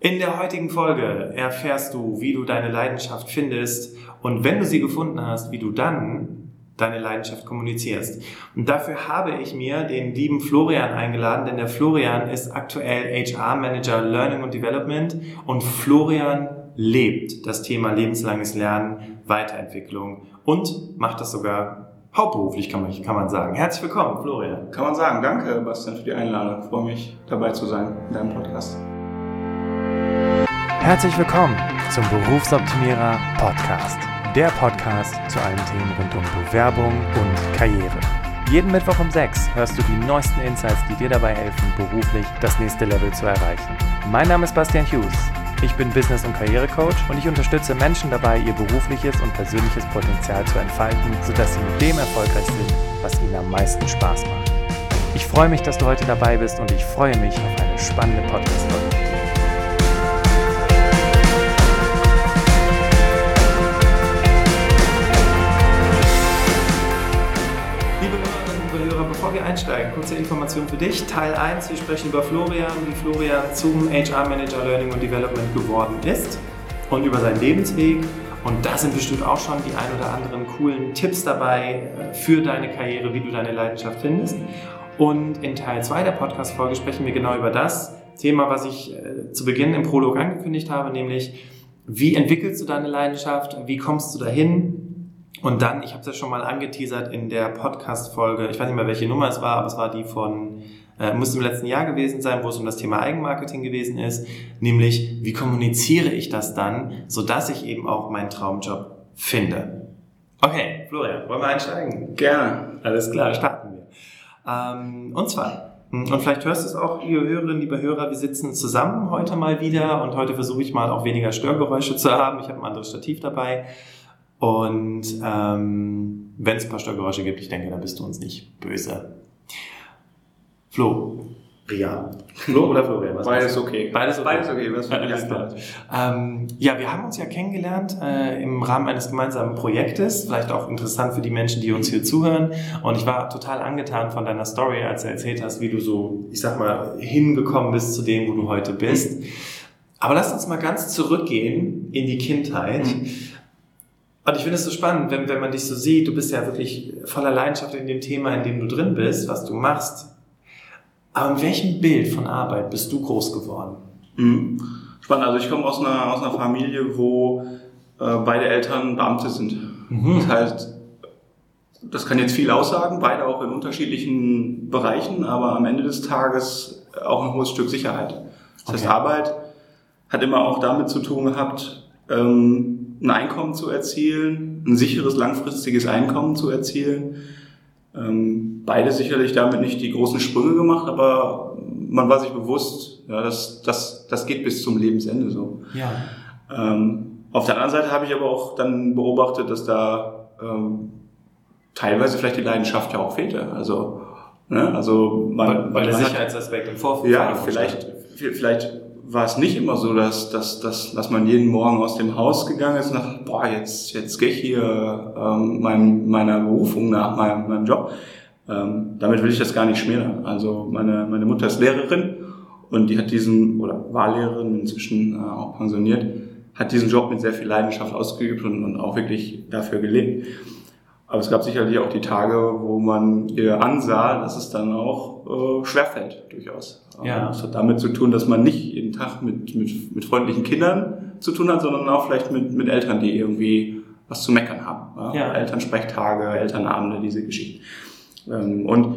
In der heutigen Folge erfährst du, wie du deine Leidenschaft findest und wenn du sie gefunden hast, wie du dann deine Leidenschaft kommunizierst. Und dafür habe ich mir den lieben Florian eingeladen, denn der Florian ist aktuell HR Manager Learning und Development und Florian lebt das Thema lebenslanges Lernen, Weiterentwicklung und macht das sogar hauptberuflich, kann man, kann man sagen. Herzlich willkommen, Florian. Kann man sagen. Danke, Bastian, für die Einladung. Ich freue mich, dabei zu sein in deinem Podcast. Herzlich willkommen zum Berufsoptimierer Podcast. Der Podcast zu allen Themen rund um Bewerbung und Karriere. Jeden Mittwoch um 6 hörst du die neuesten Insights, die dir dabei helfen, beruflich das nächste Level zu erreichen. Mein Name ist Bastian Hughes. Ich bin Business- und Karrierecoach und ich unterstütze Menschen dabei, ihr berufliches und persönliches Potenzial zu entfalten, sodass sie mit dem erfolgreich sind, was ihnen am meisten Spaß macht. Ich freue mich, dass du heute dabei bist und ich freue mich auf eine spannende Podcast-Folge. Bevor wir einsteigen, kurze Information für dich. Teil 1, wir sprechen über Florian, wie Florian zum HR Manager Learning und Development geworden ist und über seinen Lebensweg. Und da sind bestimmt auch schon die ein oder anderen coolen Tipps dabei äh, für deine Karriere, wie du deine Leidenschaft findest. Und in Teil 2 der Podcast-Folge sprechen wir genau über das Thema, was ich äh, zu Beginn im Prolog angekündigt habe, nämlich wie entwickelst du deine Leidenschaft, wie kommst du dahin, und dann, ich habe es ja schon mal angeteasert in der Podcast-Folge, ich weiß nicht mehr, welche Nummer es war, aber es war die von, äh, muss im letzten Jahr gewesen sein, wo es um das Thema Eigenmarketing gewesen ist, nämlich, wie kommuniziere ich das dann, sodass ich eben auch meinen Traumjob finde. Okay, Florian, wollen wir einsteigen? Gerne. Alles klar, starten wir. Ähm, und zwar, hm, und vielleicht hörst du es auch, liebe Hörerinnen, liebe Hörer, wir sitzen zusammen heute mal wieder und heute versuche ich mal auch weniger Störgeräusche zu haben. Ich habe ein anderes Stativ dabei. Und ähm, wenn es ein paar Störgeräusche gibt, ich denke, dann bist du uns nicht böse. Flo. Ria. Flo oder Florian? Was Beides okay. Beides okay. Beides okay. Was Alles klar. Ähm, ja, wir haben uns ja kennengelernt äh, im Rahmen eines gemeinsamen Projektes. Vielleicht auch interessant für die Menschen, die uns hier zuhören. Und ich war total angetan von deiner Story, als du erzählt hast, wie du so, ich sag mal, hingekommen bist zu dem, wo du heute bist. Aber lass uns mal ganz zurückgehen in die Kindheit. Mhm. Und ich finde es so spannend, wenn, wenn man dich so sieht, du bist ja wirklich voller Leidenschaft in dem Thema, in dem du drin bist, was du machst. Aber in welchem Bild von Arbeit bist du groß geworden? Mhm. Spannend, also ich komme aus einer, aus einer Familie, wo äh, beide Eltern Beamte sind. Mhm. Das heißt, das kann jetzt viel aussagen, beide auch in unterschiedlichen Bereichen, aber am Ende des Tages auch ein hohes Stück Sicherheit. Das okay. heißt, Arbeit hat immer auch damit zu tun gehabt, ähm, ein Einkommen zu erzielen, ein sicheres langfristiges Einkommen zu erzielen. Ähm, beide sicherlich damit nicht die großen Sprünge gemacht, aber man war sich bewusst, ja, das, das, das geht bis zum Lebensende so. Ja. Ähm, auf der anderen Seite habe ich aber auch dann beobachtet, dass da ähm, teilweise vielleicht die Leidenschaft ja auch fehlte. Also, ne, also man, weil der Sicherheitsaspekt im Vorfeld. Ja, vielleicht, vielleicht war es nicht immer so, dass, dass, dass, dass man jeden Morgen aus dem Haus gegangen ist und dachte, boah, jetzt, jetzt gehe ich hier ähm, mein, meiner Berufung nach, meinem, meinem Job. Ähm, damit will ich das gar nicht schmälern. Also meine, meine Mutter ist Lehrerin und die hat diesen, oder war Lehrerin, inzwischen äh, auch pensioniert, hat diesen Job mit sehr viel Leidenschaft ausgeübt und, und auch wirklich dafür gelebt. Aber es gab sicherlich auch die Tage, wo man ihr ansah, dass es dann auch äh, schwerfällt, durchaus. Ja. Das hat damit zu tun, dass man nicht jeden Tag mit, mit, mit freundlichen Kindern zu tun hat, sondern auch vielleicht mit, mit Eltern, die irgendwie was zu meckern haben. Ja? Ja. Elternsprechtage, Elternabende, diese Geschichten. Ähm, und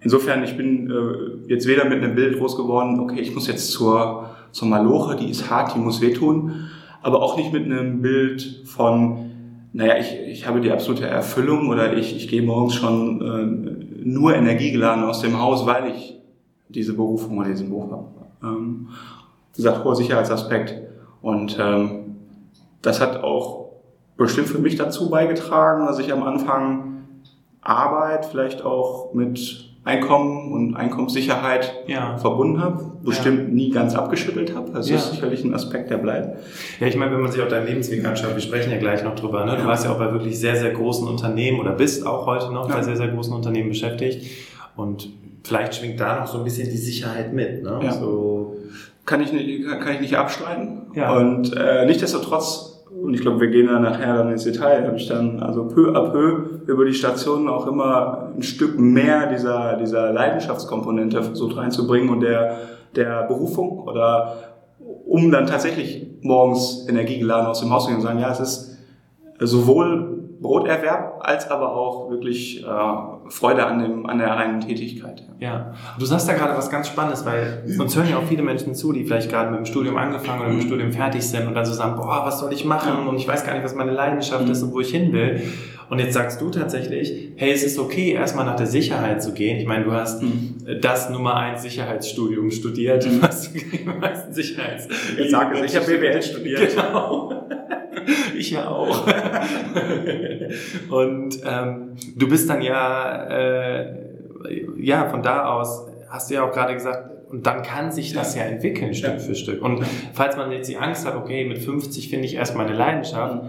insofern, ich bin äh, jetzt weder mit einem Bild groß geworden, okay, ich muss jetzt zur, zur Maloche, die ist hart, die muss wehtun, aber auch nicht mit einem Bild von, naja, ich, ich habe die absolute Erfüllung oder ich, ich gehe morgens schon äh, nur energiegeladen aus dem Haus, weil ich diese Berufung oder diesen Beruf habe. Ähm, wie gesagt, hoher Sicherheitsaspekt. Und ähm, das hat auch bestimmt für mich dazu beigetragen, dass ich am Anfang Arbeit vielleicht auch mit Einkommen und Einkommenssicherheit ja. verbunden habe, bestimmt ja. nie ganz abgeschüttelt habe. Das ja. ist sicherlich ein Aspekt, der bleibt. Ja, ich meine, wenn man sich auch deinen Lebensweg anschaut, wir sprechen ja gleich noch drüber, ne? du warst ja auch bei wirklich sehr, sehr großen Unternehmen oder bist auch heute noch bei sehr, sehr großen Unternehmen beschäftigt und vielleicht schwingt da noch so ein bisschen die Sicherheit mit. Ne? Ja. So, kann ich nicht, kann ich nicht abstreiten. Ja. Und äh, nichtsdestotrotz, und ich glaube, wir gehen da nachher dann ins Detail, habe ich dann also peu à peu über die Stationen auch immer ein Stück mehr dieser, dieser Leidenschaftskomponente versucht reinzubringen und der, der Berufung oder um dann tatsächlich morgens energiegeladen aus dem Haus zu gehen und sagen, ja, es ist sowohl Broterwerb als aber auch wirklich äh, Freude an, dem, an der reinen Tätigkeit. Ja, du sagst da gerade was ganz Spannendes, weil uns hören ja auch viele Menschen zu, die vielleicht gerade mit dem Studium angefangen oder mit dem Studium fertig sind und dann so sagen, boah, was soll ich machen und ich weiß gar nicht, was meine Leidenschaft ist und wo ich hin will. Und jetzt sagst du tatsächlich, hey, es ist okay, erstmal nach der Sicherheit zu gehen. Ich meine, du hast Mhm. das Nummer eins Sicherheitsstudium studiert, was die meisten Sicherheits... Jetzt sag es, ich habe BWL studiert. Genau. Ich ja auch. Und ähm, du bist dann ja, äh, ja, von da aus, hast du ja auch gerade gesagt, und dann kann sich das ja, entwickeln, Stück Ja. für Stück. Und falls man jetzt die Angst hat, okay, mit 50 finde ich erst meine Leidenschaft, äh,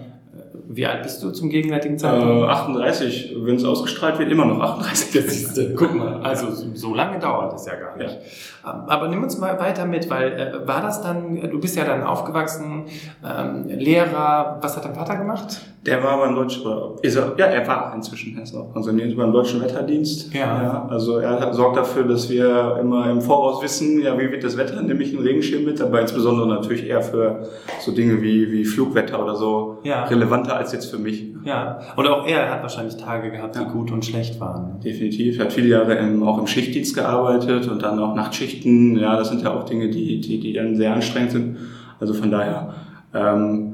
wie alt bist du zum gegenwärtigen Äh, Zeitpunkt? 38, wenn es ausgestrahlt wird, immer noch 38. Das siehst du, guck mal, also so lange dauert das ja gar nicht. Aber nimm uns mal weiter mit, weil äh, war das dann, du bist ja dann aufgewachsen, ähm, Lehrer, was hat dein Vater gemacht? Der war beim deutschen, oder ist er, ja, er war inzwischen, er ist auch pensioniert beim deutschen Wetterdienst. Ja. Also er sorgt dafür, dass wir immer im Voraus wissen, ja, wie wird das Wetter, nehme ich einen Regenschirm mit, aber insbesondere natürlich eher für so Dinge wie, wie Flugwetter oder so Ja. relevanter als jetzt für mich. Ja, und auch er hat wahrscheinlich Tage gehabt, die Ja. gut und schlecht waren. Definitiv. Er hat viele Jahre im, auch im Schichtdienst gearbeitet und dann auch Nachtschichten. Ja, das sind ja auch Dinge, die, die, die dann sehr anstrengend sind. Also von daher, ähm,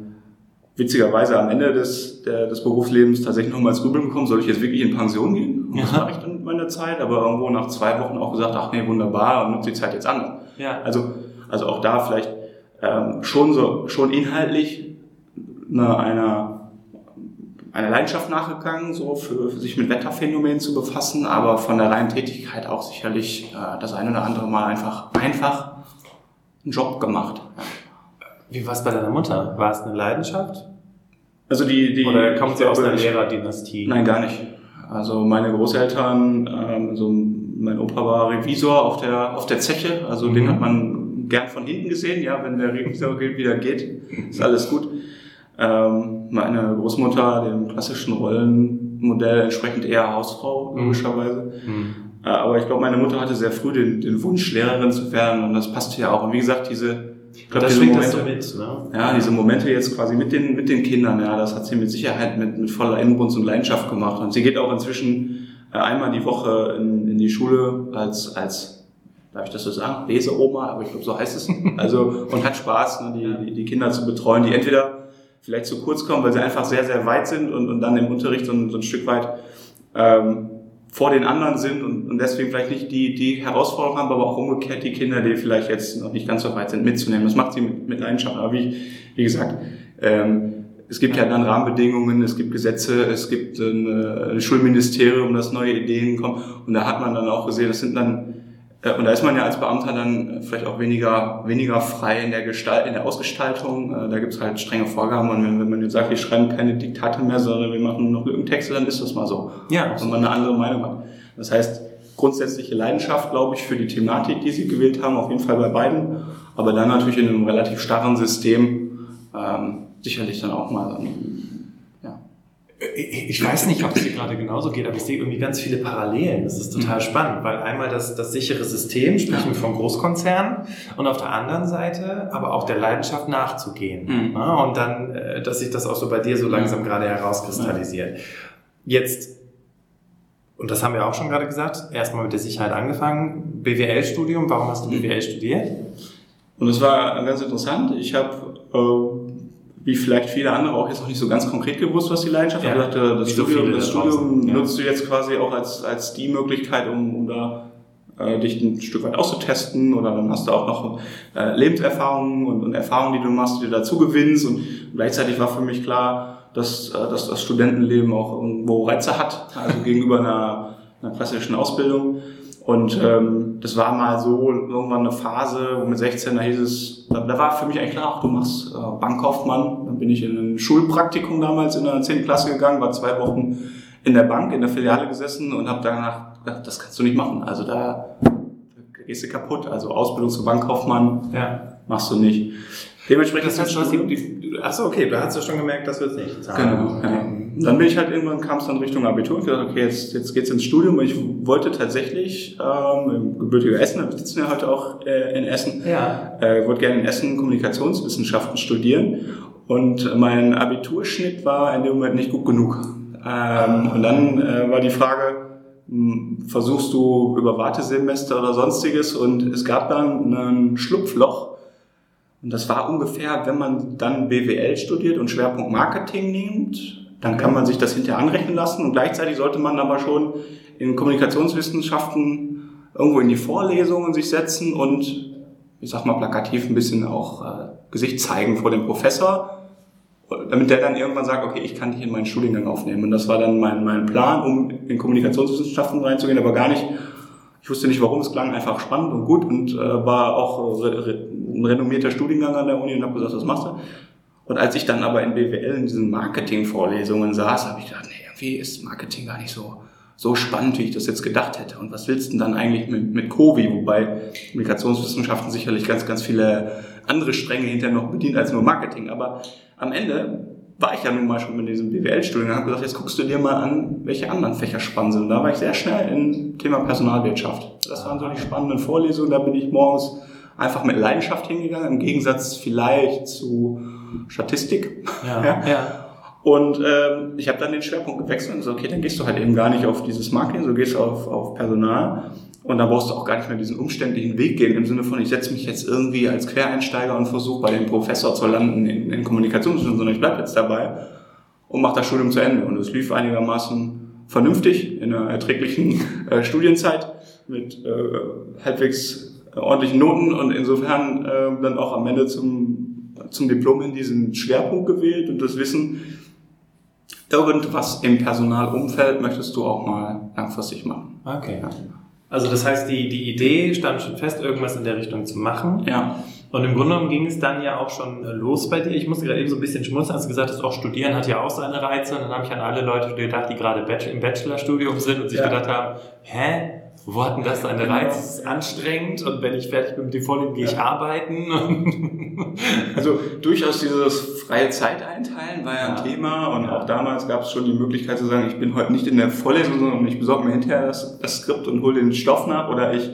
witzigerweise am Ende des, der, des Berufslebens tatsächlich nochmal ins Grübeln gekommen, soll ich jetzt wirklich in Pension gehen? Und das Ja. mache ich dann mit meiner Zeit, aber irgendwo nach zwei Wochen auch gesagt, ach nee, wunderbar, und nutze die Zeit jetzt anders. Ja. Also, also auch da vielleicht ähm, schon so, schon inhaltlich eine, einer, einer Leidenschaft nachgegangen, so für, für sich mit Wetterphänomenen zu befassen, aber von der reinen Tätigkeit auch sicherlich äh, das eine oder andere Mal einfach, einfach einen Job gemacht. Ja. Wie war es bei deiner Mutter? War es eine Leidenschaft? Also die, die Oder kommt sie aus einer Lehrerdynastie? Nein, gar nicht. Also meine Großeltern, ähm, also mein Opa war Revisor auf der auf der Zeche, also den Mhm. hat man gern von hinten gesehen, ja, wenn der Revisor wieder geht, ist alles gut. Ähm, meine Großmutter, dem klassischen Rollenmodell entsprechend eher Hausfrau, Mhm. logischerweise. Hm. Äh, aber ich glaube, meine Mutter hatte sehr früh den, den Wunsch, Lehrerin zu werden und das passte ja auch. Und wie gesagt, diese, ich glaub, Das diese Momente, so mit, ne? ja, diese Momente jetzt quasi mit den, mit den Kindern, ja, das hat sie mit Sicherheit mit, mit voller Inbrunst und Leidenschaft gemacht. Und sie geht auch inzwischen äh, einmal die Woche in, in die Schule als, als, darf ich das so sagen, Leseoma, aber ich glaube, so heißt es. Also, und hat Spaß, ne, die, die Kinder zu betreuen, die entweder vielleicht zu kurz kommen, weil sie einfach sehr, sehr weit sind und, und dann im Unterricht so ein, so ein Stück weit ähm, vor den anderen sind und, und deswegen vielleicht nicht die, die Herausforderung haben, aber auch umgekehrt die Kinder, die vielleicht jetzt noch nicht ganz so weit sind, mitzunehmen. Das macht sie mit, mit Leidenschaft. Aber wie, wie gesagt, ähm, es gibt ja dann Rahmenbedingungen, es gibt Gesetze, es gibt ein, äh, ein Schulministerium, das neue Ideen kommen. Und da hat man dann auch gesehen, das sind dann, äh, und da ist man ja als Beamter dann vielleicht auch weniger, weniger frei in der Gestalt, in der Ausgestaltung. Äh, da gibt es halt strenge Vorgaben. Und wenn, wenn man jetzt sagt, wir schreiben keine Diktate mehr, sondern wir machen noch Lückentexte, dann ist das mal so Ja, wenn man eine andere Meinung hat. Das heißt, grundsätzliche Leidenschaft, glaube ich, für die Thematik, die sie gewählt haben, auf jeden Fall bei beiden, aber dann natürlich in einem relativ starren System ähm, sicherlich dann auch mal. Ich weiß nicht, ob es dir gerade genauso geht, aber ich sehe irgendwie ganz viele Parallelen. Das ist total spannend, weil einmal das, das sichere System, sprechen wir von Großkonzernen, und auf der anderen Seite aber auch der Leidenschaft nachzugehen. Mhm. Ja, und dann, äh, dass sich das auch so bei dir so langsam gerade herauskristallisiert. Jetzt, und das haben wir auch schon gerade gesagt, erstmal mit der Sicherheit angefangen. BWL-Studium, warum hast du Mhm. BWL studiert? Und das war ganz interessant. Ich habe, äh, wie vielleicht viele andere, auch jetzt noch nicht so ganz konkret gewusst, was die Leidenschaft Ja. Ich dachte, das wie so Studium, das Studium ja. nutzt du jetzt quasi auch als, als die Möglichkeit, um, um da äh, dich ein Stück weit auszutesten oder dann hast du auch noch äh, Lebenserfahrungen und, und Erfahrungen, die du machst, die du dazu gewinnst und gleichzeitig war für mich klar, dass, äh, dass das Studentenleben auch irgendwo Reize hat, also gegenüber einer, einer klassischen Ausbildung. Und ähm, das war mal so irgendwann eine Phase, wo mit 16, da hieß es, da, da war für mich eigentlich klar, ach, du machst äh, Bankkaufmann. Dann bin ich in ein Schulpraktikum damals in der 10. Klasse gegangen, war zwei Wochen in der Bank, in der Filiale gesessen und habe danach gedacht, das kannst du nicht machen. Also da gehst du kaputt. Also Ausbildung zum Bankkaufmann Ja. machst du nicht. Dementsprechend Das heißt, du hast die, die, achso, okay, da hast du schon gemerkt, das wird nicht. Genau, ja. Dann bin ich halt irgendwann, kam es dann Richtung Abitur und gesagt, okay, jetzt, jetzt geht's ins Studium. Und ich wollte tatsächlich, ähm, gebürtiger Essen, wir sitzen ja heute auch äh, in Essen, Ja. äh, wollte gerne in Essen Kommunikationswissenschaften studieren. Und mein Abiturschnitt war in dem Moment nicht gut genug. Ähm, und dann äh, war die Frage, mh, versuchst du über Wartesemester oder sonstiges? Und es gab dann ein Schlupfloch. Und das war ungefähr, wenn man dann BWL studiert und Schwerpunkt Marketing nimmt, dann kann man sich das hinterher anrechnen lassen. Und gleichzeitig sollte man aber schon in Kommunikationswissenschaften irgendwo in die Vorlesungen sich setzen und, ich sag mal plakativ, ein bisschen auch äh, Gesicht zeigen vor dem Professor, damit der dann irgendwann sagt, okay, ich kann dich in meinen Studiengang aufnehmen. Und das war dann mein, mein Plan, um in Kommunikationswissenschaften reinzugehen, aber gar nicht, ich wusste nicht warum, es klang einfach spannend und gut und äh, war auch re, ein renommierter Studiengang an der Uni und habe gesagt, das machst du. Und als ich dann aber in BWL in diesen Marketing-Vorlesungen saß, habe ich gedacht, nee, irgendwie ist Marketing gar nicht so, so spannend, wie ich das jetzt gedacht hätte. Und was willst du denn dann eigentlich mit, mit Covi? Wobei Kommunikationswissenschaften sicherlich ganz, ganz viele andere Stränge hinterher noch bedient als nur Marketing. Aber am Ende war ich ja nun mal schon mit diesem BWL-Studium und habe gesagt, jetzt guckst du dir mal an, welche anderen Fächer spannend sind. Und da war ich sehr schnell im Thema Personalwirtschaft. Das waren so die spannenden Vorlesungen. Da bin ich morgens einfach mit Leidenschaft hingegangen, im Gegensatz vielleicht zu Statistik. Ja. Ja. ja. Und ähm, ich habe dann den Schwerpunkt gewechselt und so, okay, dann gehst du halt eben gar nicht auf dieses Marketing, so gehst du auf, auf Personal. Und dann brauchst du auch gar nicht mehr diesen umständlichen Weg gehen, im Sinne von, ich setze mich jetzt irgendwie als Quereinsteiger und versuche bei dem Professor zu landen in, in Kommunikationswissenschaften, sondern ich bleib jetzt dabei und mache das Studium zu Ende. Und es lief einigermaßen vernünftig in einer erträglichen äh, Studienzeit mit äh, halbwegs ordentlichen Noten und insofern äh, dann auch am Ende zum, zum Diplom in diesen Schwerpunkt gewählt und das Wissen, irgendwas im Personalumfeld möchtest du auch mal langfristig machen. Okay. Also das heißt, die, die Idee stand schon fest, irgendwas in der Richtung zu machen. Ja. Und im Grunde genommen ging es dann ja auch schon äh, los bei dir. Ich musste gerade eben so ein bisschen schmunzeln, als du gesagt hast, auch Studieren hat ja auch seine Reize. Und dann habe ich an alle Leute gedacht, die gerade im Bachelorstudium sind und sich Ja. gedacht haben, hä? Wo hat denn das seine Genau. Reize? Es ist anstrengend und wenn ich fertig bin mit dem Vorleben, gehe ich arbeiten. Also durchaus dieses freie Zeit einteilen war ja ein Ja. Thema und Ja. auch damals gab es schon die Möglichkeit zu sagen, ich bin heute nicht in der Vorlesung, sondern ich besorge mir hinterher das, das Skript und hole den Stoff nach oder ich,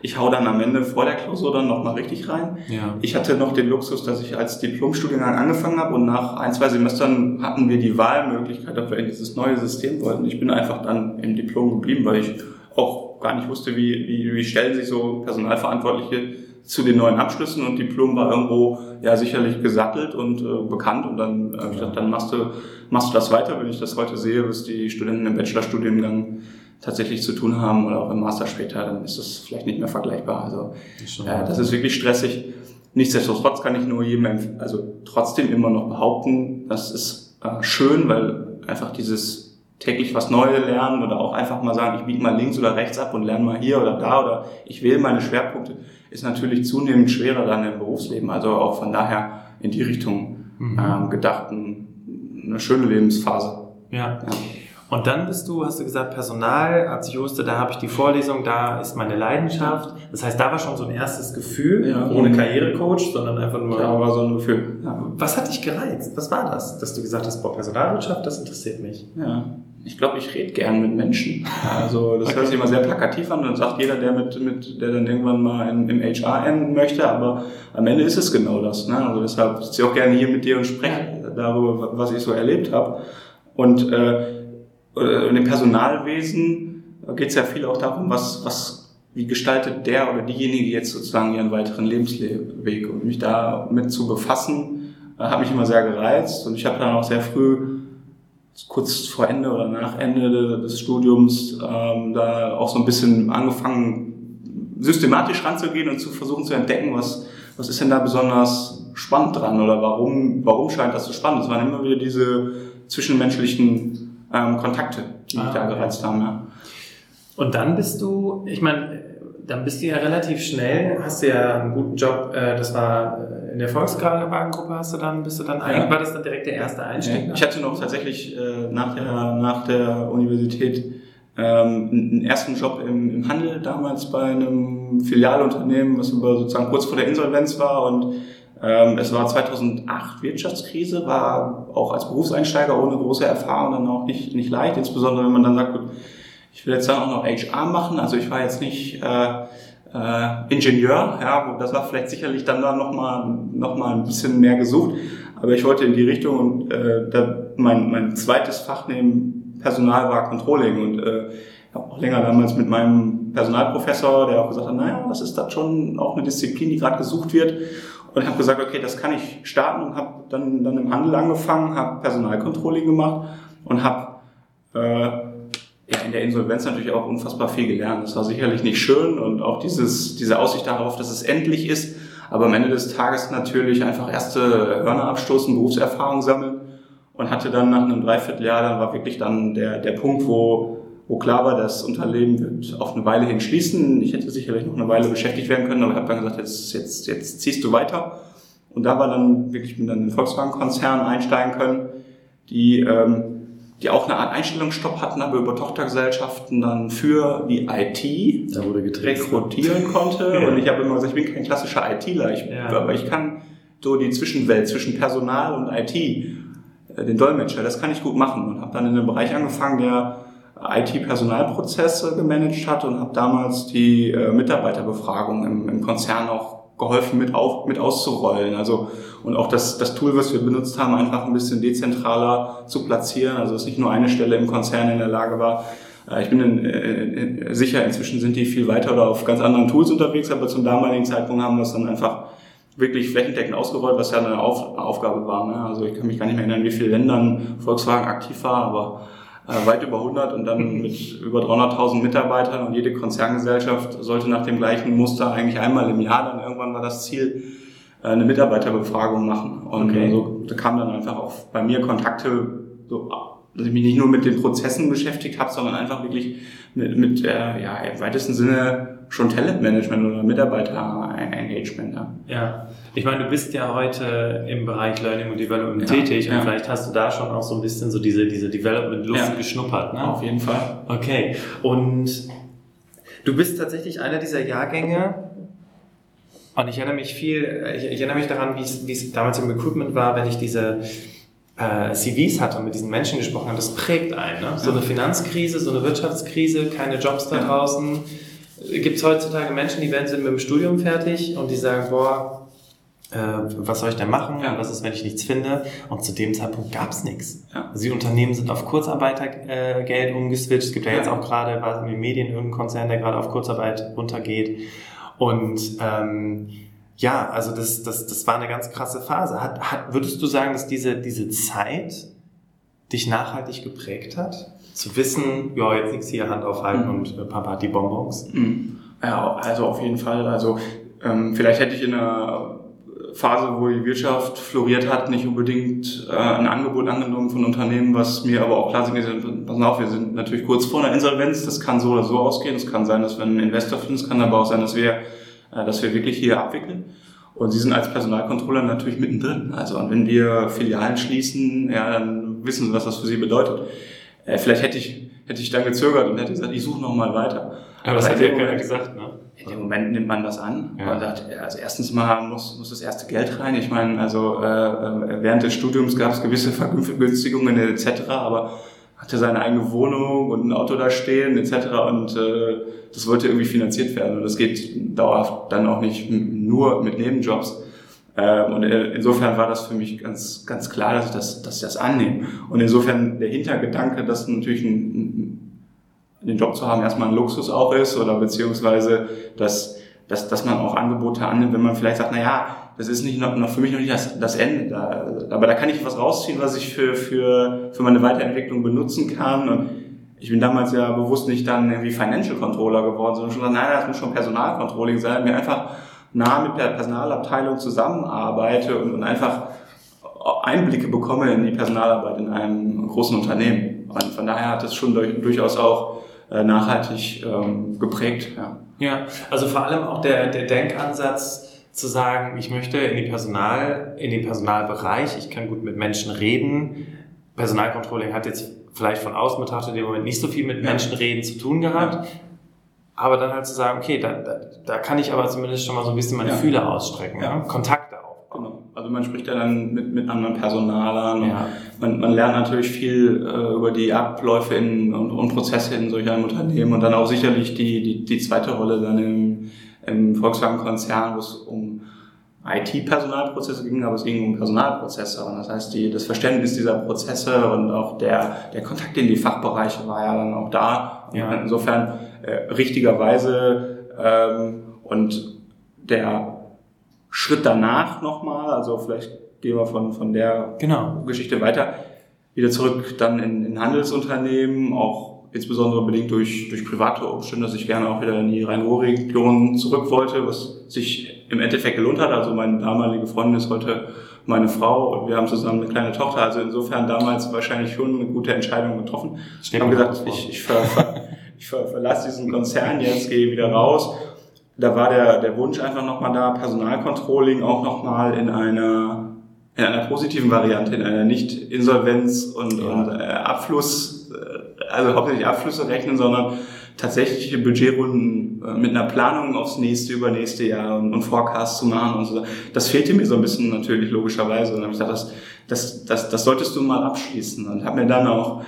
ich hau dann am Ende vor der Klausur dann nochmal richtig rein. ja. Ich hatte noch den Luxus, dass ich als Diplomstudiengang angefangen habe und nach ein, zwei Semestern hatten wir die Wahlmöglichkeit, ob wir in dieses neue System wollten. Ich bin einfach dann im Diplom geblieben, weil ich auch gar nicht wusste, wie, wie, wie stellen sich so Personalverantwortliche zu den neuen Abschlüssen und Diplom war irgendwo ja sicherlich gesattelt und äh, bekannt und dann äh, ich gedacht, dann machst du, machst du das weiter, wenn ich das heute sehe, was die Studenten im Bachelorstudiengang tatsächlich zu tun haben oder auch im Master später, dann ist das vielleicht nicht mehr vergleichbar. Also äh, das ist wirklich stressig. Nichtsdestotrotz kann ich nur jedem, also trotzdem immer noch behaupten, das ist äh, schön, weil einfach dieses täglich was Neues lernen oder auch einfach mal sagen, ich biege mal links oder rechts ab und lerne mal hier oder da oder ich wähle meine Schwerpunkte, ist natürlich zunehmend schwerer dann im Berufsleben. Also auch von daher in die Richtung Mhm. ähm, gedacht, ein, eine schöne Lebensphase. Ja. Ja. Und dann bist du, hast du gesagt, Personal, als ich wusste, da habe ich die Vorlesung, da ist meine Leidenschaft. Das heißt, da war schon so ein erstes Gefühl, Ja. ohne Karrierecoach, sondern einfach nur. Ja, war so ein Gefühl. Ja. Was hat dich gereizt? Was war das, dass du gesagt hast, boah, Personalwirtschaft, das interessiert mich? Ja, ich glaube, ich rede gern mit Menschen. Also das hört sich immer sehr plakativ an und sagt jeder, der mit, mit der dann irgendwann mal in, im HR enden möchte, aber am Ende ist es genau das. Ne? Also deshalb sitze ich auch gerne hier mit dir und spreche darüber, was ich so erlebt habe. Und äh, äh, in dem Personalwesen geht es ja viel auch darum, was, was, wie gestaltet der oder diejenige jetzt sozusagen ihren weiteren Lebensweg und mich damit zu befassen, äh, hat mich immer sehr gereizt und ich habe dann auch sehr früh kurz vor Ende oder nach Ende des Studiums ähm, da auch so ein bisschen angefangen, systematisch ranzugehen und zu versuchen zu entdecken, was, was ist denn da besonders spannend dran oder warum, warum scheint das so spannend? Es waren immer wieder diese zwischenmenschlichen ähm, Kontakte, die mich Ah, da gereizt haben. Ja. Und dann bist du, ich meine, dann bist du ja relativ schnell, hast du ja einen guten Job, äh, das war äh, in der Volkswagen-Gruppe hast du dann, bist du dann, ein, Ja. war das dann direkt der erste Einstieg? Ich hatte noch tatsächlich äh, nach, der, nach der Universität ähm, einen ersten Job im, im Handel damals bei einem einem Filialunternehmen, was über sozusagen kurz vor der Insolvenz war und ähm, es war 2008 Wirtschaftskrise, war auch als Berufseinsteiger ohne große Erfahrung dann auch nicht, nicht leicht, insbesondere wenn man dann sagt, gut, ich will jetzt dann auch noch HR machen, also ich war jetzt nicht äh, äh, Ingenieur, ja, das war vielleicht sicherlich dann da nochmal noch mal ein bisschen mehr gesucht, aber ich wollte in die Richtung und äh, da mein, mein zweites Fach neben Personal war Controlling und äh, habe auch länger damals mit meinem Personalprofessor, der auch gesagt hat, naja, das ist da schon auch eine Disziplin, die gerade gesucht wird. Und ich habe gesagt, okay, das kann ich starten und habe dann, dann im Handel angefangen, habe Personalcontrolling gemacht und habe äh, ja, in der Insolvenz natürlich auch unfassbar viel gelernt. Das war sicherlich nicht schön und auch dieses, diese Aussicht darauf, dass es endlich ist, aber am Ende des Tages natürlich einfach erste Hörner abstoßen, Berufserfahrung sammeln und hatte dann nach einem Dreivierteljahr, dann war wirklich dann der, der Punkt, wo, wo klar war, das Unternehmen wird auf eine Weile hin schließen. Ich hätte sicherlich noch eine Weile beschäftigt werden können, aber ich habe dann gesagt, jetzt, jetzt, jetzt ziehst du weiter. Und da war dann wirklich mit den Volkswagen-Konzern einsteigen können, die ähm, die auch eine Art Einstellungsstopp hatten, aber über Tochtergesellschaften dann für die IT da wurde rekrutieren konnte. ja. Und ich habe immer gesagt, ich bin kein klassischer ITler, ich, ja. aber ich kann so die Zwischenwelt zwischen Personal und IT, äh, den Dolmetscher, das kann ich gut machen. Und habe dann in einem Bereich angefangen, der IT-Personalprozesse gemanagt hat und habe damals die äh, Mitarbeiterbefragung im, im Konzern auch geholfen mit, auf, mit auszurollen. Also, und auch das, das Tool, was wir benutzt haben, einfach ein bisschen dezentraler zu platzieren. Also, dass nicht nur eine Stelle im Konzern in der Lage war. Äh, ich bin in, in, sicher, inzwischen sind die viel weiter oder auf ganz anderen Tools unterwegs, aber zum damaligen Zeitpunkt haben wir es dann einfach wirklich flächendeckend ausgerollt, was ja eine auf, Aufgabe war. Ne? Also ich kann mich gar nicht mehr erinnern, wie viele Ländern Volkswagen aktiv war, aber äh, weit über 100 und dann mit über 300.000 Mitarbeitern und jede Konzerngesellschaft sollte nach dem gleichen Muster eigentlich einmal im Jahr, dann irgendwann war das Ziel, äh, eine Mitarbeiterbefragung machen. Und okay. so da kam dann einfach auch bei mir Kontakte, so, dass ich mich nicht nur mit den Prozessen beschäftigt habe, sondern einfach wirklich mit, mit äh, ja, im weitesten Sinne schon Talentmanagement oder Mitarbeiter-Engagement. Ja. ja, ich meine, du bist ja heute im Bereich Learning und Development ja, tätig und ja. vielleicht hast du da schon auch so ein bisschen so diese, diese Development-Lust ja. geschnuppert. Ne? Auf jeden Fall. Okay, und du bist tatsächlich einer dieser Jahrgänge, und ich erinnere mich viel, ich, ich erinnere mich daran, wie es, wie es damals im Recruitment war, wenn ich diese äh, CVs hatte und mit diesen Menschen gesprochen habe, das prägt einen. Ne? So eine Finanzkrise, so eine Wirtschaftskrise, keine Jobs da draußen gibt es heutzutage Menschen, die werden sind mit dem Studium fertig und die sagen, boah, äh, was soll ich denn machen? Ja. Was ist, wenn ich nichts finde? Und zu dem Zeitpunkt gab es nichts. Ja. Also die Unternehmen sind auf Kurzarbeitergeld äh, umgeswitcht. Es gibt ja, ja jetzt auch gerade was in den Medien irgendeinen Konzern, der gerade auf Kurzarbeit runtergeht. Und ähm, ja, also das, das, das war eine ganz krasse Phase. Hat, hat, würdest du sagen, dass diese, diese Zeit dich nachhaltig geprägt hat? Zu wissen, ja, jetzt nichts hier Hand aufhalten mhm. und äh, Papa hat die Bonbons. Mhm. Ja, also auf jeden Fall. Also ähm, vielleicht hätte ich in einer Phase, wo die Wirtschaft floriert hat, nicht unbedingt äh, ein Angebot angenommen von Unternehmen, was mir aber auch klar signalisiert, pass auf, wir sind natürlich kurz vor einer Insolvenz, das kann so oder so ausgehen, es kann sein, dass wir einen Investor finden, es kann aber auch sein, dass wir, äh, dass wir wirklich hier abwickeln. Und Sie sind als Personalcontroller natürlich mittendrin. Also und wenn wir Filialen schließen, ja, dann wissen Sie, was das für Sie bedeutet. Äh, vielleicht hätte ich, hätte ich dann gezögert und hätte gesagt, ich suche noch mal weiter. Aber das hat ja keiner gesagt, ne? In dem Moment nimmt man das an ja. und sagt, also erstens mal muss, muss das erste Geld rein. Ich meine, also äh, äh während des Studiums gab es gewisse Vergünstigungen etc., aber hatte seine eigene Wohnung und ein Auto da stehen etc. und äh, das wollte irgendwie finanziert werden und das geht dauerhaft dann auch nicht nur mit Nebenjobs. Ähm, und äh, insofern war das für mich ganz, ganz klar, dass ich das, dass ich das annehme. Und insofern der Hintergedanke, dass natürlich ein, ein, den Job zu haben erstmal ein Luxus auch ist oder beziehungsweise, dass, dass, dass man auch Angebote annimmt, wenn man vielleicht sagt, na ja, das ist nicht noch, noch für mich noch nicht das, das Ende. Da, aber da kann ich was rausziehen, was ich für, für, für meine Weiterentwicklung benutzen kann. Und ich bin damals ja bewusst nicht dann irgendwie Financial Controller geworden, sondern schon gesagt, nein, das muss schon Personalcontrolling sein. Mir einfach nah mit der Personalabteilung zusammenarbeite und, einfach Einblicke bekomme in die Personalarbeit in einem großen Unternehmen. Und von daher hat es schon durch, durchaus auch äh, nachhaltig ähm, geprägt. Ja. ja, also vor allem auch der, der Denkansatz zu sagen, ich möchte in die Personal, in den Personalbereich, ich kann gut mit Menschen reden. Personalcontrolling hat jetzt vielleicht von außen betrachtet im Moment nicht so viel mit Menschenreden zu tun gehabt. Aber dann halt zu sagen, okay, da, da, da kann ich aber zumindest schon mal so ein bisschen meine Ja. Fühler ausstrecken, Ja. ne? Kontakte aufbauen. Genau. Also man spricht ja dann mit, mit anderen Personalern. Ja. Man, man lernt natürlich viel äh, über die Abläufe in, und, und Prozesse in solch einem Unternehmen und dann auch sicherlich die, die, die zweite Rolle dann im, im Volkswagen-Konzern, wo es um IT-Personalprozesse ging, aber es ging um Personalprozesse. Und das heißt, die, das Verständnis dieser Prozesse und auch der, der Kontakt in die Fachbereiche war ja dann auch da. Ja. Insofern äh, richtigerweise ähm, und der Schritt danach nochmal, also vielleicht gehen wir von, von der Genau. Geschichte weiter, wieder zurück dann in, in Handelsunternehmen, auch insbesondere bedingt durch, durch private Umstände, dass ich gerne auch wieder in die Rhein-Ruhr-Region zurück wollte, was sich im Endeffekt gelohnt hat. Also meine damalige Freundin ist heute meine Frau und wir haben zusammen eine kleine Tochter. Also insofern damals wahrscheinlich schon eine gute Entscheidung getroffen. Ich habe gesagt, ich, ich, ver, ver, ich ver, verlasse diesen Konzern jetzt, gehe wieder raus. Da war der, der Wunsch einfach nochmal da, Personalcontrolling auch nochmal in einer in einer positiven Variante, in einer nicht Insolvenz und, Ja. und äh, Abfluss, äh, also hauptsächlich Abflüsse rechnen, sondern tatsächliche Budgetrunden äh, mit einer Planung aufs nächste, übernächste Jahr und, und Forecast zu machen und so. Das fehlte mir so ein bisschen natürlich logischerweise. Und dann habe ich gesagt, das, das, das, das solltest du mal abschließen. Und habe mir dann auch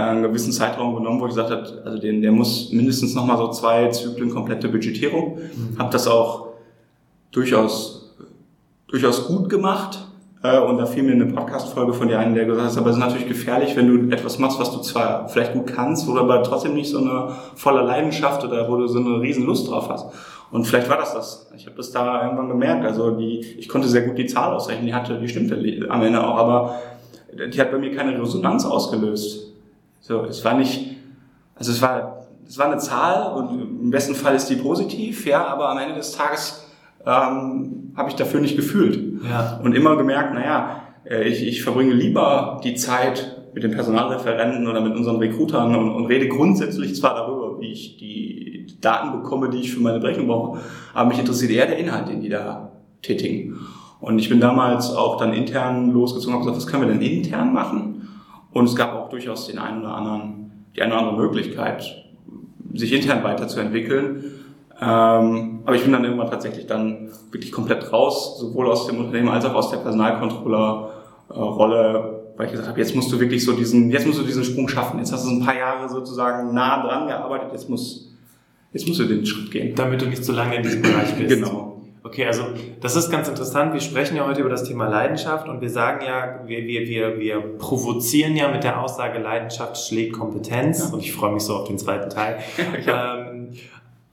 einen gewissen Zeitraum genommen, wo ich gesagt habe, also den, der muss mindestens nochmal so zwei Zyklen komplette Budgetierung. Mhm. Habe das auch durchaus, durchaus gut gemacht. Äh, Und da fiel mir eine Podcast-Folge von dir ein, der gesagt hat, aber es ist natürlich gefährlich, wenn du etwas machst, was du zwar vielleicht gut kannst, wo du aber trotzdem nicht so eine voller Leidenschaft oder wo du so eine riesen Lust drauf hast. Und vielleicht war das das. Ich habe das da irgendwann gemerkt. Also die, ich konnte sehr gut die Zahl ausrechnen, die hatte, die stimmte am Ende auch, aber die hat bei mir keine Resonanz ausgelöst. So, es war nicht, also es war, es war eine Zahl und im besten Fall ist die positiv, ja, aber am Ende des Tages ähm, habe ich dafür nicht gefühlt. Ja. Und immer gemerkt, naja, äh, ich, ich verbringe lieber die Zeit mit den Personalreferenten oder mit unseren Recruitern und, und rede grundsätzlich zwar darüber, wie ich die Daten bekomme, die ich für meine Berechnung brauche, aber mich interessiert eher der Inhalt, den die da tätigen. Und ich bin damals auch dann intern losgezogen und habe gesagt, was können wir denn intern machen? Und es gab auch durchaus den einen oder anderen, die eine oder andere Möglichkeit, sich intern weiterzuentwickeln. Ähm, aber ich bin dann irgendwann tatsächlich dann wirklich komplett raus, sowohl aus dem Unternehmen als auch aus der Personalcontroller-Rolle, weil ich gesagt habe, jetzt musst du wirklich so diesen, jetzt musst du diesen Sprung schaffen. Jetzt hast du ein paar Jahre sozusagen nah dran gearbeitet, jetzt muss, jetzt musst du den Schritt gehen. Damit du nicht zu lange in diesem Bereich bist. Genau. Okay, also das ist ganz interessant. Wir sprechen ja heute über das Thema Leidenschaft und wir sagen ja, wir, wir, wir, wir provozieren ja mit der Aussage, Leidenschaft schlägt Kompetenz. Und ich freue mich so auf den zweiten Teil. ähm,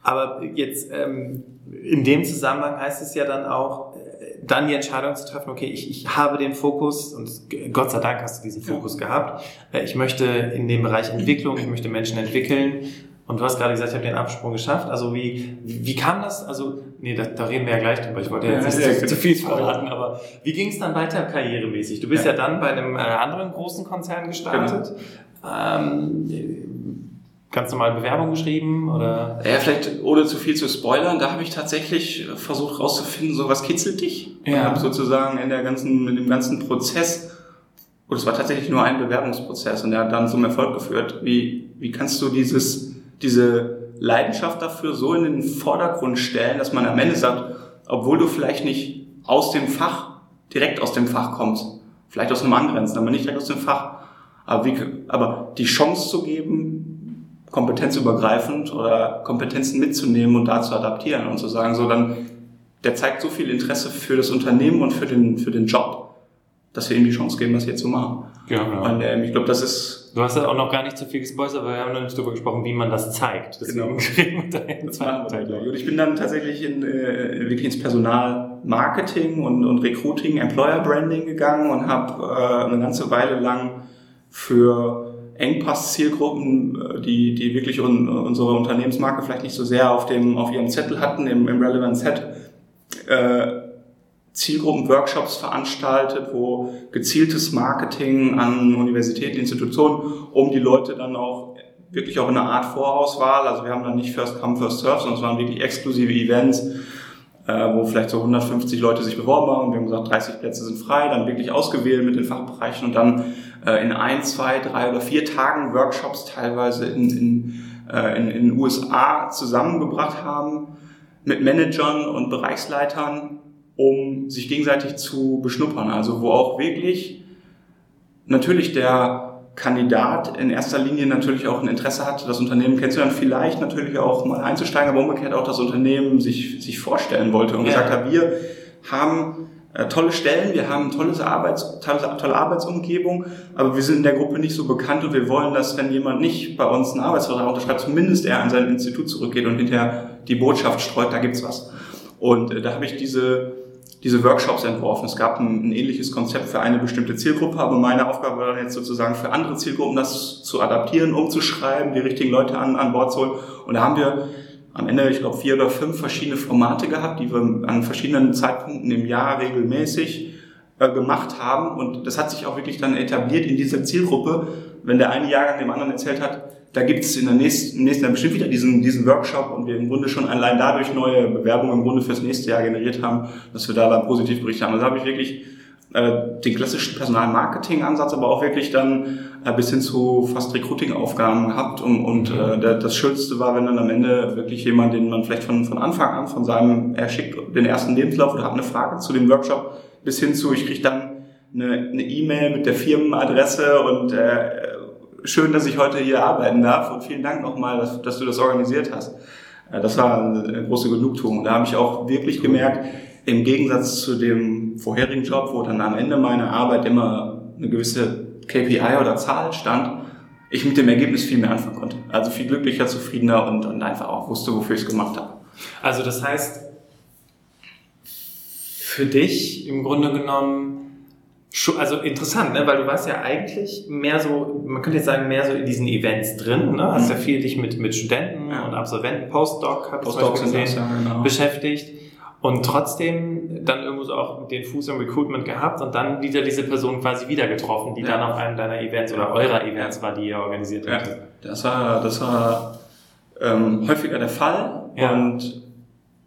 aber jetzt ähm, in dem Zusammenhang heißt es ja dann auch, äh, dann die Entscheidung zu treffen, okay, ich, ich habe den Fokus und Gott sei Dank hast du diesen Fokus gehabt. Äh, Ich möchte in dem Bereich Entwicklung, ich möchte Menschen entwickeln. Und du hast gerade gesagt, ich habe den Absprung geschafft. Also wie, wie kam das? Also, nee, da, da reden wir ja gleich drüber. Ich wollte ja jetzt Ja, nicht ja, zu, zu viel verraten, aber wie ging es dann weiter karrieremäßig? Du bist ja, dann bei einem äh, anderen großen Konzern gestartet. Ähm, ganz normal Bewerbung geschrieben oder? Ja, vielleicht ohne zu viel zu spoilern, da habe ich tatsächlich versucht rauszufinden, so was kitzelt dich? Ja. Und habe sozusagen in der ganzen, in dem ganzen Prozess, und es war tatsächlich nur ein Bewerbungsprozess und der hat dann zum Erfolg geführt. Wie, wie kannst du dieses, diese Leidenschaft dafür so in den Vordergrund stellen, dass man am Ende sagt, obwohl du vielleicht nicht aus dem Fach, direkt aus dem Fach kommst, vielleicht aus einem angrenzenden, aber nicht direkt aus dem Fach, aber, wie, aber die Chance zu geben, kompetenzübergreifend oder Kompetenzen mitzunehmen und da zu adaptieren und zu sagen, so dann, der zeigt so viel Interesse für das Unternehmen und für den, für den Job, dass wir ihm die Chance geben, das hier zu machen. Genau. Und ähm, ich glaube, das ist Du hast ja auch noch gar nicht zu viel gespoilert, weil wir haben noch nicht darüber gesprochen, wie man das zeigt. Deswegen wir da zweiten machen wir Teil gleich. gleich. Und ich bin dann tatsächlich in, äh, wirklich ins Personalmarketing und, und Recruiting, Employer Branding gegangen und habe äh, eine ganze Weile lang für Engpass-Zielgruppen, äh, die, die wirklich un, unsere Unternehmensmarke vielleicht nicht so sehr auf, dem, auf ihrem Zettel hatten, im, im Relevant Set, äh, Zielgruppen-Workshops veranstaltet, wo gezieltes Marketing an Universitäten, Institutionen, um die Leute dann auch wirklich auch in einer Art Vorauswahl, also wir haben dann nicht First Come, First Serve, sondern es waren wirklich exklusive Events, äh, wo vielleicht so 150 Leute sich beworben haben wir haben gesagt, 30 Plätze sind frei, dann wirklich ausgewählt mit den Fachbereichen und dann äh, in ein, zwei, drei oder vier Tagen Workshops teilweise in, in äh, in, in den USA zusammengebracht haben mit Managern und Bereichsleitern, um sich gegenseitig zu beschnuppern. Also wo auch wirklich natürlich der Kandidat in erster Linie natürlich auch ein Interesse hat, das Unternehmen kennenzulernen, vielleicht natürlich auch mal einzusteigen, aber umgekehrt auch das Unternehmen sich, sich vorstellen wollte und ja. gesagt hat, wir haben äh, tolle Stellen, wir haben tolles Arbeits, tolle, tolle Arbeitsumgebung, aber wir sind in der Gruppe nicht so bekannt und wir wollen, dass wenn jemand nicht bei uns einen Arbeitsvertrag unterschreibt, zumindest er an sein Institut zurückgeht und hinterher die Botschaft streut, da gibt's was. Und äh, da habe ich diese diese Workshops entworfen. Es gab ein, ein, ähnliches Konzept für eine bestimmte Zielgruppe, aber meine Aufgabe war dann jetzt sozusagen für andere Zielgruppen das zu adaptieren, umzuschreiben, die richtigen Leute an, an Bord zu holen. Und da haben wir am Ende, ich glaube, vier oder fünf verschiedene Formate gehabt, die wir an verschiedenen Zeitpunkten im Jahr regelmäßig äh, gemacht haben. Und das hat sich auch wirklich dann etabliert in dieser Zielgruppe, wenn der eine Jahrgang dem anderen erzählt hat, da gibt es in der nächsten, im nächsten Jahr bestimmt wieder diesen, diesen Workshop und wir im Grunde schon allein dadurch neue Bewerbungen im Grunde fürs nächste Jahr generiert haben, dass wir da dann positiv berichtet haben. Also da habe ich wirklich äh, den klassischen Personalmarketing-Ansatz, aber auch wirklich dann äh, bis hin zu fast Recruiting-Aufgaben gehabt und, und äh, der, das Schönste war, wenn dann am Ende wirklich jemand, den man vielleicht von, von Anfang an, von seinem, er schickt den ersten Lebenslauf oder hat eine Frage zu dem Workshop, bis hin zu, ich kriege dann eine E-Mail mit der Firmenadresse und äh, schön, dass ich heute hier arbeiten darf und vielen Dank nochmal, dass, dass du das organisiert hast. Äh, das war eine große Genugtuung. Da habe ich auch wirklich gemerkt, im Gegensatz zu dem vorherigen Job, wo dann am Ende meiner Arbeit immer eine gewisse KPI oder Zahl stand, ich mit dem Ergebnis viel mehr anfangen konnte. Also viel glücklicher, zufriedener und, und einfach auch wusste, wofür ich es gemacht habe. Also das heißt, für dich im Grunde genommen also interessant, ne? weil du warst ja eigentlich mehr so, man könnte jetzt sagen, mehr so in diesen Events drin, ne? hast ja mhm. viel dich mit, mit Studenten ja. und Absolventen, Postdoc, hab Postdoc ich gesehen, ja, genau. beschäftigt und trotzdem dann irgendwo so auch den Fuß im Recruitment gehabt und dann wieder diese Person quasi wieder getroffen, die ja. dann auf einem deiner Events oder eurer Events war, die ihr organisiert habt. Ja, das war, das war ähm, häufiger der Fall und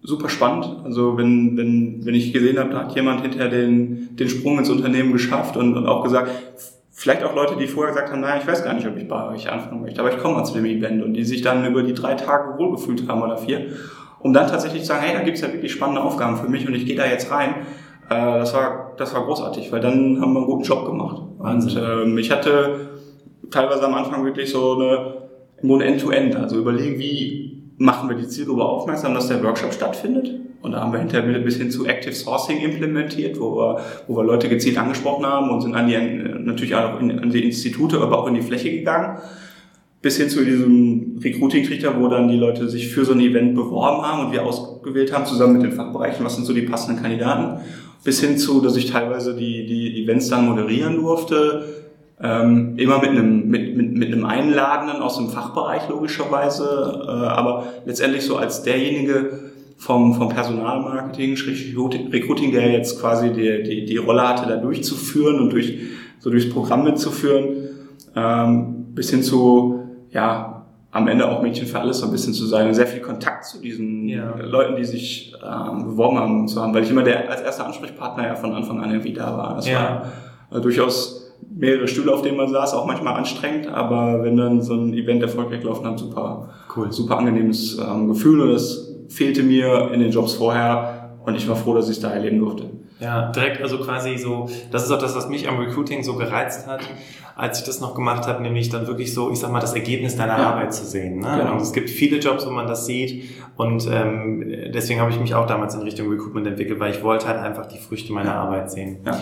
super spannend. Also wenn, wenn, wenn ich gesehen habe, da hat jemand hinterher den, den Sprung ins Unternehmen geschafft und, und auch gesagt, vielleicht auch Leute, die vorher gesagt haben, naja, ich weiß gar nicht, ob ich bei euch anfangen möchte, aber ich komme mal zu dem Event und die sich dann über die drei Tage wohlgefühlt haben oder vier, um dann tatsächlich zu sagen, hey, da gibt's ja wirklich spannende Aufgaben für mich und ich gehe da jetzt rein. Äh, das war, das war großartig, weil dann haben wir einen guten Job gemacht. Wahnsinn. Und ähm, ich hatte teilweise am Anfang wirklich so eine im Grunde End-to-End, -End, also überlegen, wie machen wir die Zielgruppe aufmerksam, dass der Workshop stattfindet. Und da haben wir hinterher bis hin zu Active Sourcing implementiert, wo wir, wo wir Leute gezielt angesprochen haben und sind an die, natürlich auch in, an die Institute, aber auch in die Fläche gegangen. Bis hin zu diesem Recruiting-Trichter, wo dann die Leute sich für so ein Event beworben haben und wir ausgewählt haben, zusammen mit den Fachbereichen, was sind so die passenden Kandidaten. Bis hin zu, dass ich teilweise die, die Events dann moderieren durfte, ähm, immer mit einem, mit, mit, mit einem Einladenden aus dem Fachbereich logischerweise, äh, aber letztendlich so als derjenige vom, vom Personalmarketing, Recruiting, der jetzt quasi die, die, die Rolle hatte, da durchzuführen und durch, so durchs Programm mitzuführen, ähm, bis hin zu, ja, am Ende auch Mädchen für alles so ein bisschen zu sein und sehr viel Kontakt zu diesen ja. Leuten, die sich ähm, beworben haben, zu haben, weil ich immer der als erster Ansprechpartner ja von Anfang an irgendwie da war. Das ja. war äh, durchaus mehrere Stühle, auf denen man saß, auch manchmal anstrengend, aber wenn dann so ein Event erfolgreich gelaufen hat, super, cool. super angenehmes ähm, Gefühl und das fehlte mir in den Jobs vorher und ich war froh, dass ich es da erleben durfte. Ja, direkt, also quasi so, das ist auch das, was mich am Recruiting so gereizt hat, als ich das noch gemacht habe, nämlich dann wirklich so, ich sag mal, das Ergebnis deiner ja. Arbeit zu sehen. Ne? Genau. Und es gibt viele Jobs, wo man das sieht und ähm, deswegen habe ich mich auch damals in Richtung Recruitment entwickelt, weil ich wollte halt einfach die Früchte meiner Arbeit sehen. Ja.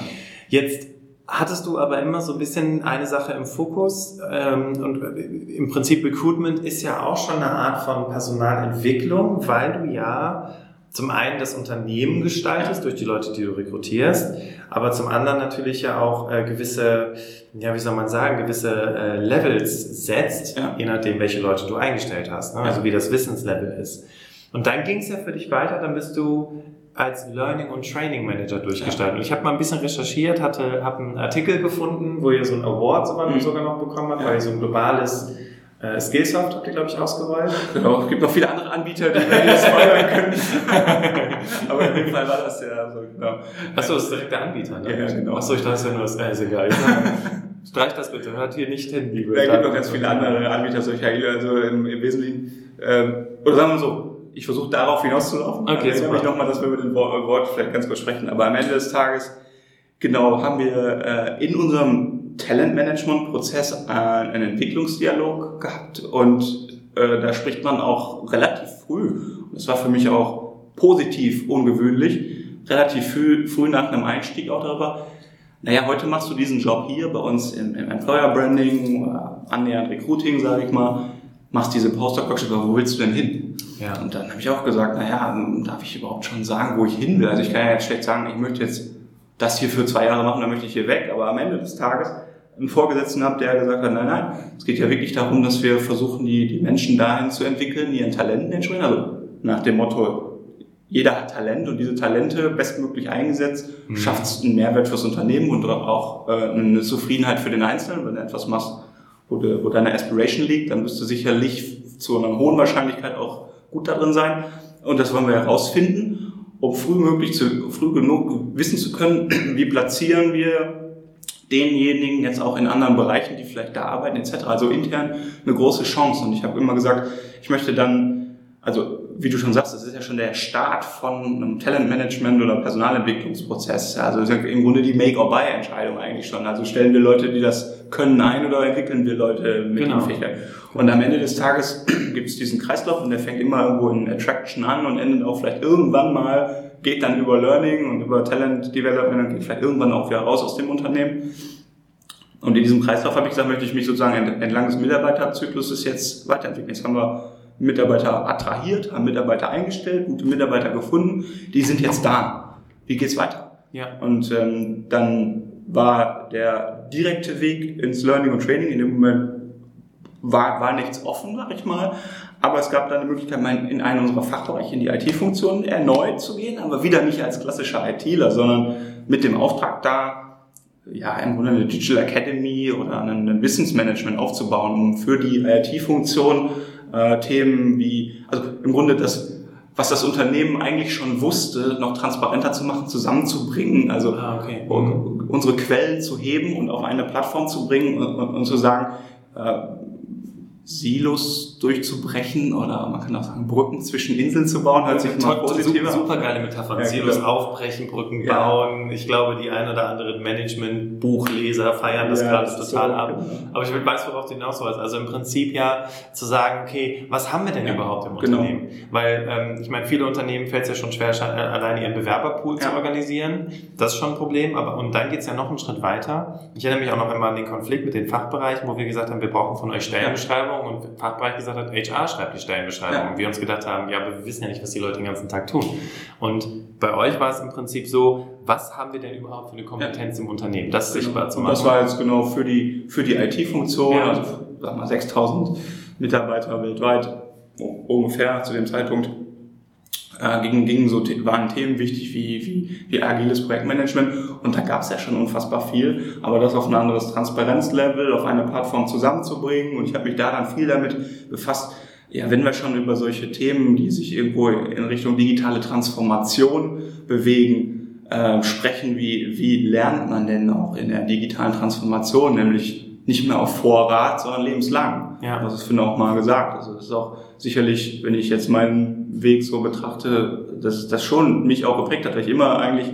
Jetzt hattest du aber immer so ein bisschen eine Sache im Fokus ähm, und im Prinzip Recruitment ist ja auch schon eine Art von Personalentwicklung, weil du ja zum einen das Unternehmen gestaltest durch die Leute, die du rekrutierst, aber zum anderen natürlich ja auch äh, gewisse, ja wie soll man sagen, gewisse äh, Levels setzt, ja. je nachdem, welche Leute du eingestellt hast, ne? also wie das Wissenslevel ist. Und dann ging es ja für dich weiter, dann bist du als Learning und Training Manager durchgestaltet. Und ich habe mal ein bisschen recherchiert, hatte, habe einen Artikel gefunden, wo ihr so einen Award sogar, mhm. sogar noch bekommen habt, ja. weil ihr so ein globales äh, Skillsoft habt ihr, glaube ich, ausgerollt. Genau, es gibt noch viele andere Anbieter, die wir das feuern können. Aber in dem Fall war das ja so, genau. Achso, das ist direkt der Anbieter, ne? Ja, genau. Achso, ich dachte, es wäre nur das, ist egal. Streich das bitte, hört hier nicht hin, liebe Da gibt noch ganz viele andere Anbieter solcher also im, im Wesentlichen. Ähm, oder sagen wir so, ich versuche darauf hinauszulaufen. Okay, also, super. Ich nochmal, dass wir über den Wort, Wort vielleicht ganz kurz sprechen. Aber am Ende des Tages, genau, haben wir äh, in unserem Talentmanagement-Prozess äh, einen Entwicklungsdialog gehabt und äh, da spricht man auch relativ früh. Das war für mich auch positiv ungewöhnlich, relativ früh, früh nach einem Einstieg auch darüber, naja, heute machst du diesen Job hier bei uns im, im Employer Branding oder annähernd Recruiting, sage ich mal, machst diese Postdoc-Workshop, aber wo willst du denn hin? Ja. Und dann habe ich auch gesagt, naja, darf ich überhaupt schon sagen, wo ich hin will? Also ich kann ja jetzt schlecht sagen, ich möchte jetzt das hier für zwei Jahre machen, dann möchte ich hier weg, aber am Ende des Tages einen Vorgesetzten habe, der gesagt hat, nein, nein, es geht ja wirklich darum, dass wir versuchen, die, die Menschen dahin zu entwickeln, ihren Talenten entsprechen. Also nach dem Motto, jeder hat Talent und diese Talente bestmöglich eingesetzt, mhm. schafft einen Mehrwert fürs Unternehmen und auch äh, eine Zufriedenheit für den Einzelnen. Wenn du etwas machst, wo, de, wo deine Aspiration liegt, dann wirst du sicherlich zu einer hohen Wahrscheinlichkeit auch gut darin sein. Und das wollen wir herausfinden, um früh möglich zu, früh genug wissen zu können, wie platzieren wir denjenigen jetzt auch in anderen Bereichen, die vielleicht da arbeiten etc. Also intern eine große Chance. Und ich habe immer gesagt, ich möchte dann, also wie du schon sagst, das ist ja schon der Start von einem Talentmanagement oder Personalentwicklungsprozess. Also ist ja im Grunde die Make-or-Buy-Entscheidung eigentlich schon. Also stellen wir Leute, die das können, ein oder entwickeln wir Leute mit genau. den Fächern. Und am Ende des Tages gibt es diesen Kreislauf und der fängt immer irgendwo in Attraction an und endet auch vielleicht irgendwann mal, geht dann über Learning und über Talent Development und geht vielleicht irgendwann auch wieder raus aus dem Unternehmen. Und in diesem Kreislauf habe ich gesagt, möchte ich mich sozusagen entlang des Mitarbeiterzykluses jetzt weiterentwickeln. Jetzt haben wir Mitarbeiter attrahiert, haben Mitarbeiter eingestellt, gute Mitarbeiter gefunden, die sind jetzt da. Wie geht's weiter? Ja. Und ähm, dann war der direkte Weg ins Learning und Training in dem Moment war, war nichts offen, sag ich mal. Aber es gab dann eine Möglichkeit, in einen unserer Fachbereiche, in die IT-Funktion erneut zu gehen, aber wieder nicht als klassischer ITler, sondern mit dem Auftrag da, ja, im Grunde eine Digital Academy oder ein Wissensmanagement aufzubauen, um für die IT-Funktion äh, Themen wie, also im Grunde das, was das Unternehmen eigentlich schon wusste, noch transparenter zu machen, zusammenzubringen, also ah, okay. unsere Quellen zu heben und auf eine Plattform zu bringen und, und, und zu sagen, äh, Silos durchzubrechen oder man kann auch sagen, Brücken zwischen Inseln zu bauen, hört sich mal positiver Super geile Metapher. Ja, Silos genau. aufbrechen, Brücken ja. bauen. Ich glaube, die ein oder anderen Management-Buchleser feiern das ja, gerade das total so, ab. Genau. Aber ich weiß, worauf du hinaus wolltest. Also im Prinzip ja zu sagen, okay, was haben wir denn überhaupt im genau. Unternehmen? Weil ähm, ich meine, viele Unternehmen fällt es ja schon schwer, alleine ihren Bewerberpool zu organisieren. Das ist schon ein Problem. Aber und dann geht's ja noch einen Schritt weiter. Ich erinnere mich auch noch einmal an den Konflikt mit den Fachbereichen, wo wir gesagt haben, wir brauchen von euch Stellenbeschreibungen Stellenbeschreibung und Fachbereich gesagt hat, HR schreibt die Stellenbeschreibung. Ja. Und wir uns gedacht haben, ja, aber wir wissen ja nicht, was die Leute den ganzen Tag tun. Und bei euch war es im Prinzip so, was haben wir denn überhaupt für eine Kompetenz ja. im Unternehmen, das sichtbar zu machen? Und das war jetzt genau für die, für die IT-Funktion, ja. also sagen wir 6000 Mitarbeiter weltweit ungefähr zu dem Zeitpunkt äh, gingen, gingen so, waren Themen wichtig wie, wie, wie agiles Projektmanagement und da gab es ja schon unfassbar viel, aber das auf ein anderes Transparenzlevel, auf eine Plattform zusammenzubringen und ich habe mich da dann viel damit befasst, ja, wenn wir schon über solche Themen, die sich irgendwo in Richtung digitale Transformation bewegen, äh, sprechen, wie, wie lernt man denn auch in der digitalen Transformation, nämlich nicht mehr auf Vorrat, sondern lebenslang. Ja. Das ist, finde ich, auch mal gesagt. Also das ist auch sicherlich, wenn ich jetzt meinen Weg so betrachte, dass das schon mich auch geprägt hat, weil ich immer eigentlich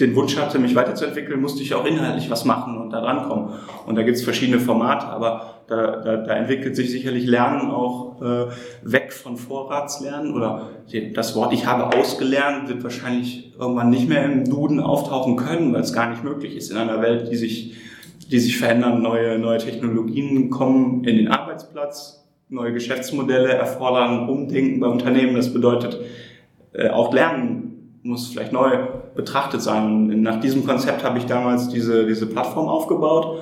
den Wunsch hatte, mich weiterzuentwickeln, musste ich auch inhaltlich was machen und da drankommen. Und da gibt es verschiedene Formate, aber da, da, da entwickelt sich sicherlich Lernen auch äh, weg von Vorratslernen oder das Wort ich habe ausgelernt wird wahrscheinlich irgendwann nicht mehr im Duden auftauchen können, weil es gar nicht möglich ist in einer Welt, die sich die sich verändern, neue, neue Technologien kommen in den Arbeitsplatz, neue Geschäftsmodelle erfordern Umdenken bei Unternehmen. Das bedeutet, äh, auch Lernen muss vielleicht neu betrachtet sein. Nach diesem Konzept habe ich damals diese, diese Plattform aufgebaut,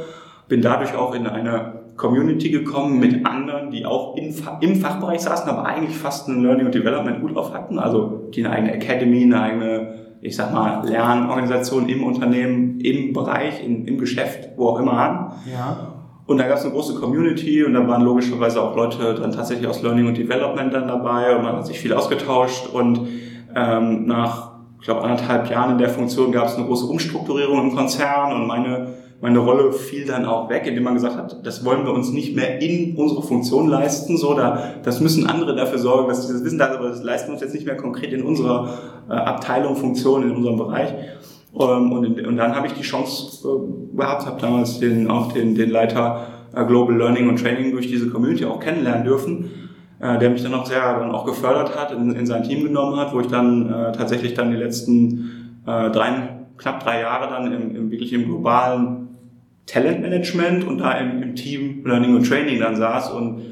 bin dadurch auch in eine Community gekommen mit anderen, die auch in, im Fachbereich saßen, aber eigentlich fast ein Learning und Development gut auf hatten, also die eine eigene Academy, eine eigene ich sag mal, Lernorganisationen im Unternehmen, im Bereich, in, im Geschäft, wo auch immer an. Ja. Und da gab es eine große Community und da waren logischerweise auch Leute dann tatsächlich aus Learning und Development dann dabei und man hat sich viel ausgetauscht und ähm, nach, ich glaube, anderthalb Jahren in der Funktion gab es eine große Umstrukturierung im Konzern und meine meine Rolle fiel dann auch weg, indem man gesagt hat, das wollen wir uns nicht mehr in unsere Funktion leisten, so da, das müssen andere dafür sorgen, dass sie das wissen, aber das leisten wir uns jetzt nicht mehr konkret in unserer äh, Abteilung, Funktion, in unserem Bereich. Ähm, und, und dann habe ich die Chance äh, gehabt, habe damals den, auch den, den Leiter äh, Global Learning und Training durch diese Community auch kennenlernen dürfen, äh, der mich dann auch sehr dann auch gefördert hat, in, in sein Team genommen hat, wo ich dann äh, tatsächlich dann die letzten äh, drei, knapp drei Jahre dann im, im wirklich im globalen Talentmanagement und da im, im Team Learning und Training dann saß und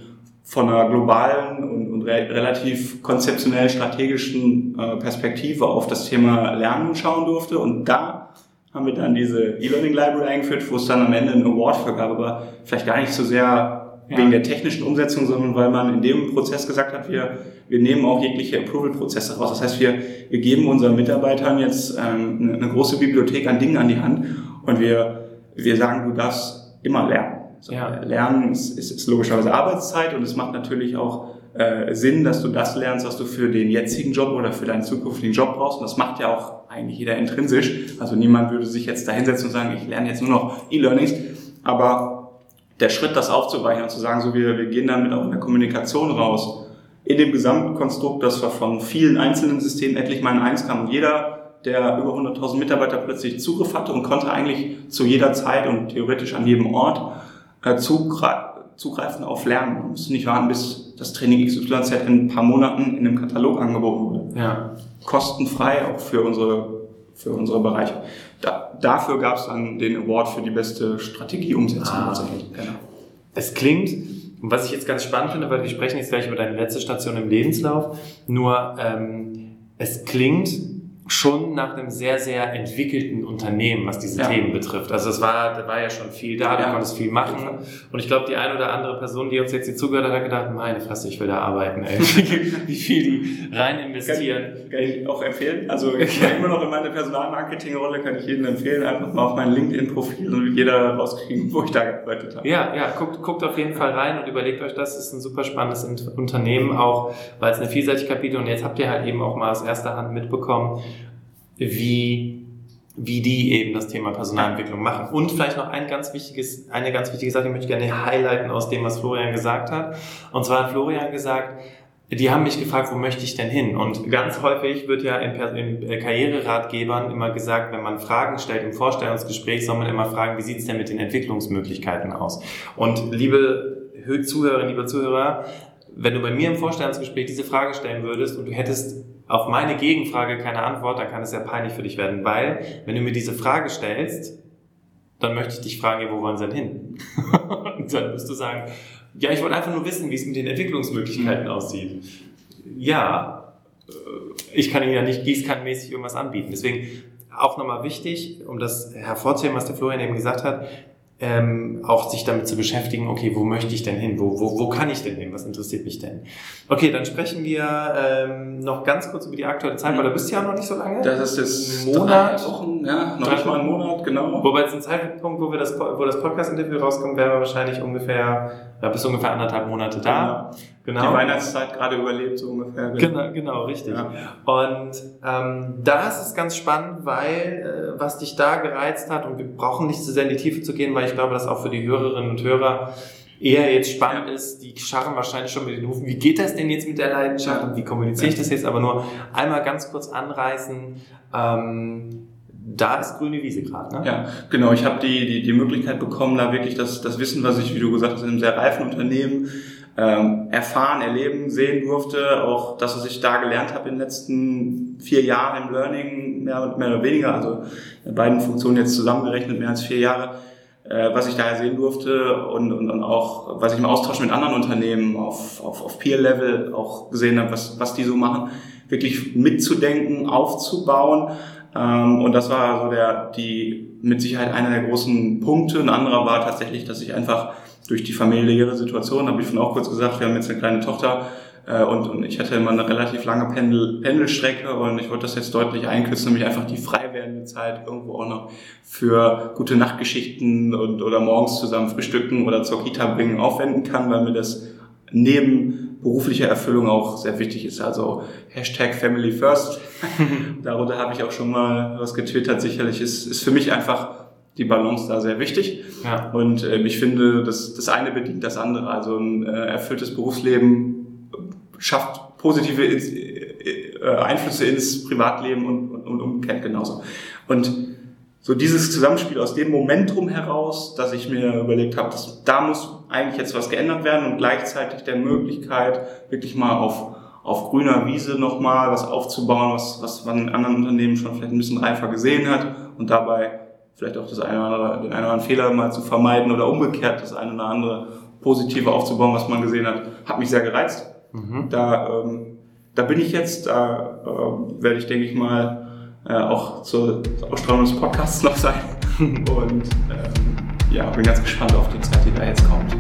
von einer globalen und, re relativ konzeptionell strategischen äh, Perspektive auf das Thema Lernen schauen durfte. Und da haben wir dann diese E-Learning Library eingeführt, wo es dann am Ende einen Award für gab, aber vielleicht gar nicht so sehr wegen der technischen Umsetzung, sondern weil man in dem Prozess gesagt hat, wir, wir nehmen auch jegliche Approval-Prozesse raus. Das heißt, wir, wir geben unseren Mitarbeitern jetzt ähm, eine, eine große Bibliothek an Dingen an die Hand und wir, wir sagen, du darfst immer lernen. So, ja. Lernen ist, ist, ist logischerweise Arbeitszeit und es macht natürlich auch äh, Sinn, dass du das lernst, was du für den jetzigen Job oder für deinen zukünftigen Job brauchst. Und das macht ja auch eigentlich jeder intrinsisch. Also niemand würde sich jetzt da hinsetzen und sagen, ich lerne jetzt nur noch E-Learnings. Aber der Schritt, das aufzuweichen und zu sagen, so wir, wir gehen damit auch in der Kommunikation raus, in dem Gesamtkonstrukt, dass wir von vielen einzelnen Systemen endlich mal in eins kamen und jeder, der über 100.000 Mitarbeiter plötzlich Zugriff hatte und konnte eigentlich zu jeder Zeit und theoretisch an jedem Ort äh, zugreifen auf Lernen. Man muss nicht warten, bis das Training XYZ in ein paar Monaten in einem Katalog angeboten wurde. Ja. Kostenfrei auch für unsere, für unsere Bereiche. Da, dafür gab es dann den Award für die beste Strategieumsetzung. Ah, genau. Es klingt, was ich jetzt ganz spannend finde, weil wir sprechen jetzt gleich über deine letzte Station im Lebenslauf, nur ähm, es klingt schon nach einem sehr, sehr entwickelten Unternehmen, was diese ja. Themen betrifft. Also es war, da war ja schon viel da, du ja. konntest viel machen. Und ich glaube, die eine oder andere Person, die uns jetzt hier zugehört hat, hat gedacht, meine Fresse, ich will da arbeiten, ey. Wie viel die rein investieren. Kann, kann ich auch empfehlen. Also ich war immer noch in meiner Personalmarketing-Rolle, kann ich jedem empfehlen, einfach mal auf mein LinkedIn-Profil und jeder rauskriegen, wo ich da gearbeitet habe. Ja, ja, guckt, guckt auf jeden Fall rein und überlegt euch das. ist ein super spannendes Unternehmen, auch weil es eine Vielseitigkeit bietet. Und jetzt habt ihr halt eben auch mal aus erster Hand mitbekommen, wie, wie die eben das Thema Personalentwicklung machen. Und vielleicht noch ein ganz wichtiges, eine ganz wichtige Sache, die möchte ich gerne highlighten aus dem, was Florian gesagt hat. Und zwar hat Florian gesagt, die haben mich gefragt, wo möchte ich denn hin? Und ganz häufig wird ja in, in äh, Karriereratgebern immer gesagt, wenn man Fragen stellt im Vorstellungsgespräch, soll man immer fragen, wie sieht es denn mit den Entwicklungsmöglichkeiten aus? Und liebe Zuhörerinnen, liebe Zuhörer, wenn du bei mir im Vorstellungsgespräch diese Frage stellen würdest und du hättest auf meine Gegenfrage keine Antwort, dann kann es sehr peinlich für dich werden, weil wenn du mir diese Frage stellst, dann möchte ich dich fragen, ja, wo wollen sie denn hin? und dann wirst du sagen, ja, ich wollte einfach nur wissen, wie es mit den Entwicklungsmöglichkeiten mhm. aussieht. Ja, äh, ich kann Ihnen ja nicht gießkannenmäßig irgendwas anbieten. Deswegen auch nochmal wichtig, um das hervorzuheben, was der Florian eben gesagt hat, ähm, auch sich damit zu beschäftigen, okay, wo möchte ich denn hin? Wo, wo, wo kann ich denn hin? Was interessiert mich denn? Okay, dann sprechen wir ähm, noch ganz kurz über die aktuelle Zeit, weil du bist ja noch nicht so lange. Das ist jetzt Monat. Wochen, ja, noch nicht mal einen Monat, genau. Wobei zum Zeitpunkt, wo wir das, wo das Podcast-Interview rauskommt, wären wir wahrscheinlich ungefähr, ja, bis ungefähr anderthalb Monate da. Genau. Genau. Die Weihnachtszeit gerade überlebt, so ungefähr. Genau, genau, richtig. Ja. Und ähm, da ist es ganz spannend, weil äh, was dich da gereizt hat, und wir brauchen nicht zu sehr in die Tiefe zu gehen, weil ich glaube, dass auch für die Hörerinnen und Hörer eher jetzt spannend ist, die scharren wahrscheinlich schon mit den Hufen, wie geht das denn jetzt mit der Leidenschaft und wie kommuniziere ich das jetzt, aber nur einmal ganz kurz anreißen, ähm, da ist grüne Wiese gerade, ne? Ja, genau. Ich habe die, die, die Möglichkeit bekommen, da wirklich das, das Wissen, was ich, wie du gesagt hast, in einem sehr reifen Unternehmen ähm, erfahren, erleben, sehen durfte. Auch das, was ich da gelernt habe in den letzten vier Jahren im Learning, mehr, mehr oder weniger, also in beiden Funktionen jetzt zusammengerechnet mehr als vier Jahre, äh, was ich daher sehen durfte und, und, und auch, was ich im Austausch mit anderen Unternehmen auf, auf, auf Peer-Level auch gesehen habe, was, was die so machen, wirklich mitzudenken, aufzubauen. Ähm, und das war so der, die mit Sicherheit einer der großen Punkte. Ein anderer war tatsächlich, dass ich einfach durch die familiäre Situation, habe ich von auch kurz gesagt, wir haben jetzt eine kleine Tochter äh, und, und ich hatte immer eine relativ lange Pendel, Pendelstrecke und ich wollte das jetzt deutlich einkürzen, nämlich einfach die frei werdende Zeit irgendwo auch noch für gute Nachtgeschichten und oder morgens zusammen frühstücken oder zur Kita bringen aufwenden kann, weil mir das neben beruflicher Erfüllung auch sehr wichtig ist. Also Hashtag Family First. Darunter habe ich auch schon mal was getwittert. Sicherlich ist, ist für mich einfach die Balance da sehr wichtig. Ja. Und äh, ich finde, das, das eine bedient das andere. Also ein äh, erfülltes Berufsleben schafft positive ins, äh, Einflüsse ins Privatleben und, und, und umgekehrt genauso. Und so dieses Zusammenspiel aus dem Momentum heraus, dass ich mir überlegt habe, dass, da muss eigentlich jetzt was geändert werden und gleichzeitig der Möglichkeit, wirklich mal auf, auf grüner Wiese nochmal was aufzubauen, was, was man in anderen Unternehmen schon vielleicht ein bisschen reifer gesehen hat und dabei vielleicht auch das eine oder andere, den einen oder anderen Fehler mal zu vermeiden oder umgekehrt das eine oder andere Positive aufzubauen, was man gesehen hat, hat mich sehr gereizt. Mhm. Da, ähm, da bin ich jetzt, da äh, werde ich, denke ich mal, äh, auch zur Ausstrahlung des Podcasts noch sein. Und ähm, ja, bin ganz gespannt auf die Zeit, die da jetzt kommt.